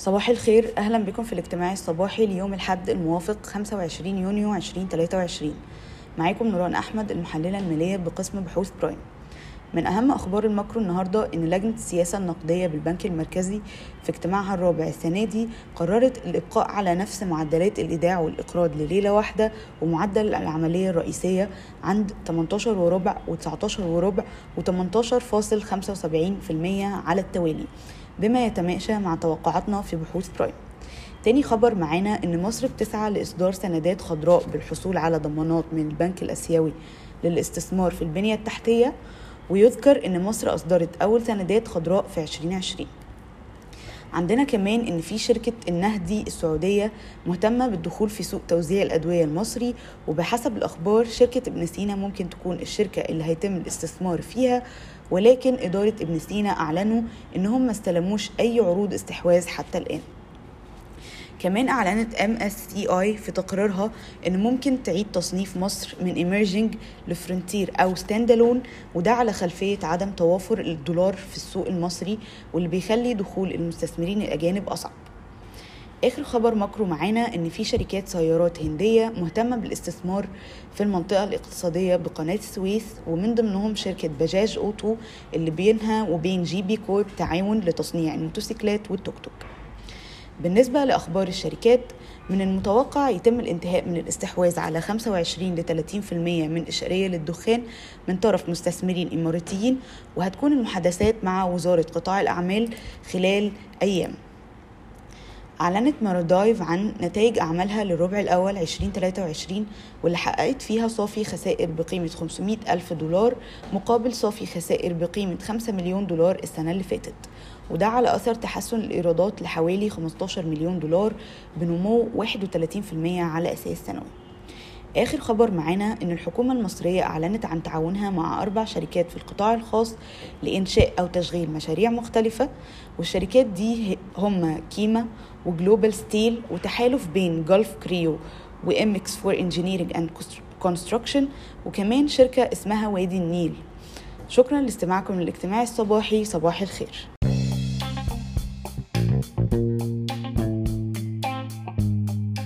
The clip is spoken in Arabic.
صباح الخير. أهلا بكم في الاجتماع الصباحي ليوم الحد الموافق 25 يونيو 2023 معاكم نوران أحمد المحللة المالية بقسم بحوث Prime. من أهم أخبار ال macro النهاردة إن لجنة السياسة النقدية بالبنك المركزي في اجتماعها الرابع السنة دي قررت الإبقاء على نفس معدلات الإيداع والإقراض لليلة واحدة ومعدل العملية الرئيسية عند 18 وربع و19 وربع و18.75% على التوالي. بما يتماشى مع توقعاتنا في بحوث برايم تاني خبر معانا إن مصر بتسعى لإصدار سندات خضراء بالحصول على ضمانات من البنك الآسيوي للاستثمار في البنية التحتية ويذكر إن مصر أصدرت أول سندات خضراء في 2020 عندنا كمان إن في شركة النهدي السعودية مهتمة بالدخول في سوق توزيع الأدوية المصري وبحسب الأخبار شركة ابن سينا ممكن تكون الشركة اللي هيتم الاستثمار فيها ولكن إدارة ابن سينا أعلنوا إنهم ما استلموش أي عروض استحواذ حتى الآن. كمان أعلنت MSCI في تقريرها إن ممكن تعيد تصنيف مصر من emerging ل frontier أو standalone وده على خلفية عدم توافر الدولار في السوق المصري واللي بيخلي دخول المستثمرين الأجانب أصعب. آخر خبر macro معانا إن في شركات سيارات هندية مهتمة بالاستثمار في المنطقة الاقتصادية بقناة السويس ومن ضمنهم شركة Bajaj Auto اللي بينها وبين GB Corp تعاون لتصنيع الموتوسيكلات والتوك توك. بالنسبة لأخبار الشركات من المتوقع يتم الانتهاء من الاستحواذ على 25 ل 30% من الشرقية للدخان من طرف مستثمرين إماراتيين وهتكون المحادثات مع وزارة قطاع الأعمال خلال أيام. أعلنت Maridive عن نتائج أعمالها للربع الأول 2023 واللي حققت فيها صافي خسائر بقيمة 500 ألف دولار مقابل صافي خسائر بقيمة 5 مليون دولار السنة اللي فاتت. وده على أثر تحسن الإيرادات لحوالي 15 مليون دولار بنمو 31% على أساس سنوي. آخر خبر معانا إن الحكومة المصرية أعلنت عن تعاونها مع أربع شركات في القطاع الخاص لإنشاء أو تشغيل مشاريع مختلفة والشركات دي هم كيما و Global Steel وتحالف بين Gulf Cryo و Emex for Engineering and Construction وكمان شركة اسمها وادي النيل. شكرا لاستماعكم للاجتماع الصباحي صباح الخير.